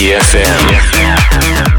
EFM.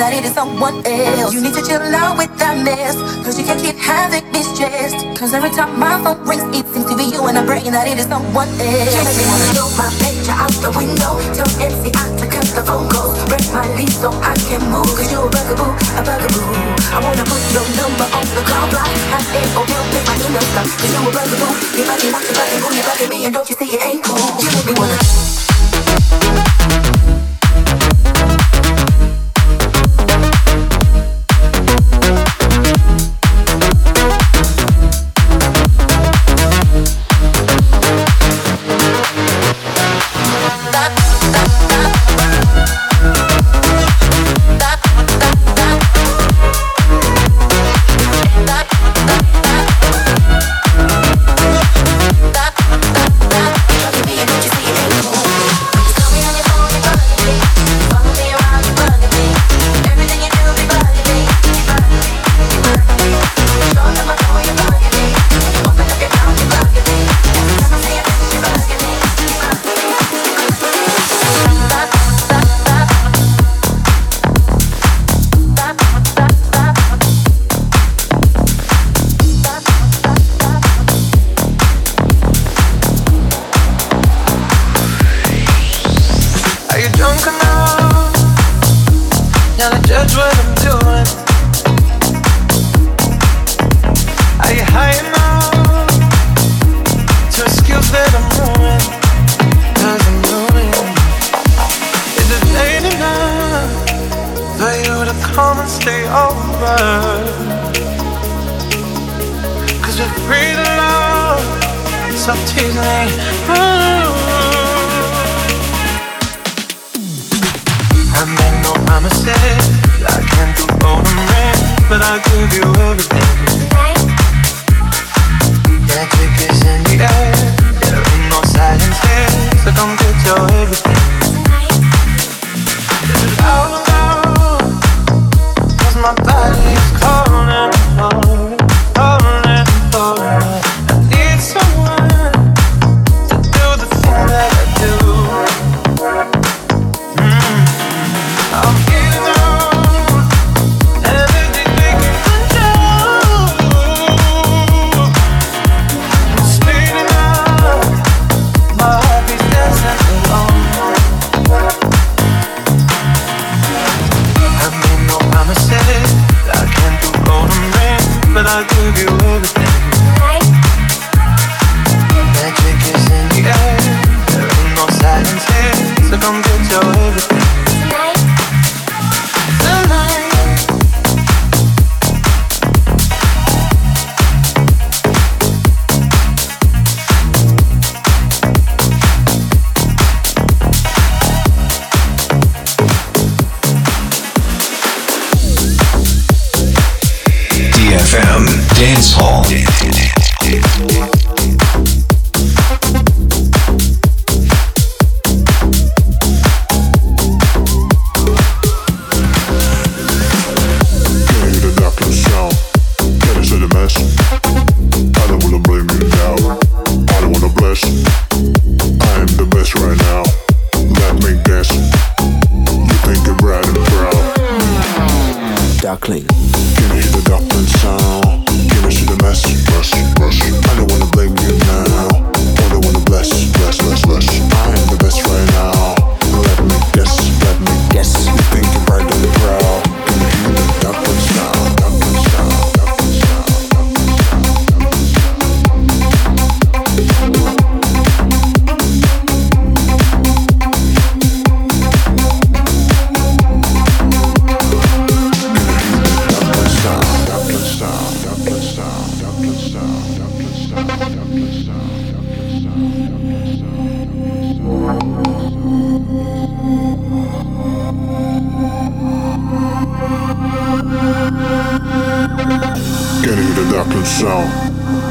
That it is someone else. You need to chill out with that mess. Cause you can't keep having me stressed. Cause every time my phone rings, it seems to be you and I'm praying that it is someone else. You make me wanna throw my picture out the window. Tell MCI to cut the phone calls. Break my lease so I can move. Cause you're a bugaboo, a bugaboo. I wanna put your number on the call block. I said, oh, you make my email stuff. Cause you're a bugaboo. You're bugging, you're bugging, you're bugging me. And don't you see it ain't cool. You make me wanna.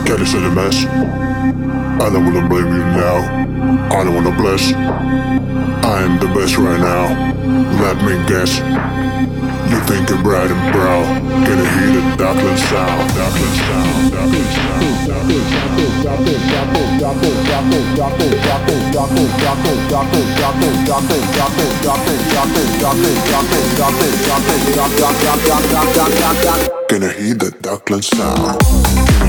Get us in a mess. I don't wanna blame you now. I don't wanna bless. I am the best right now. Let me guess. You think you're bright and brow. Can I hear the Dublin sound. Dublin sound. Dublin sound. Gonna hear the Dublin sound.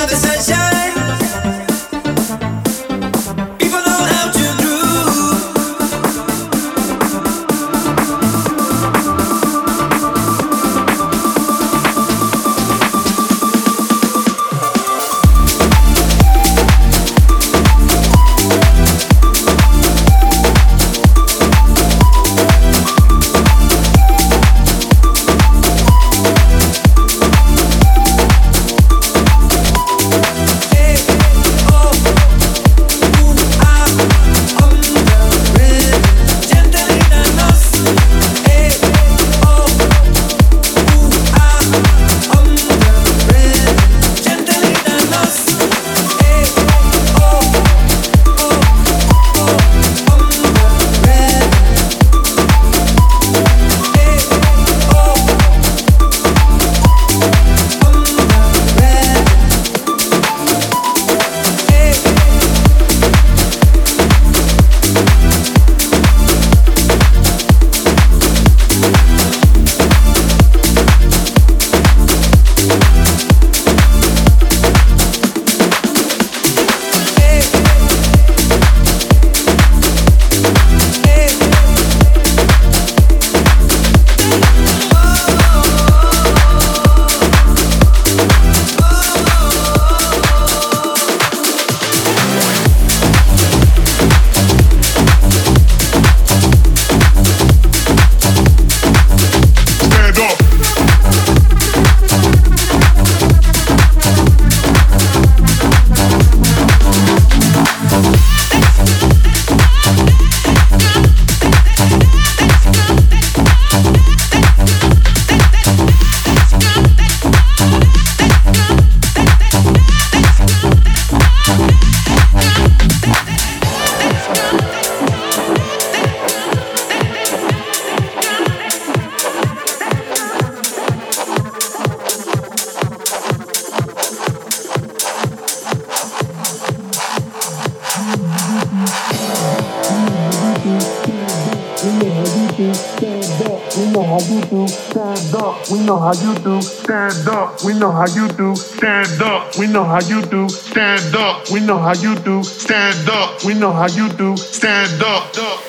under the sunshine. How you do. Stand up, we know how you do. Stand up, we know how you do. Stand up, we know how you do. Stand up.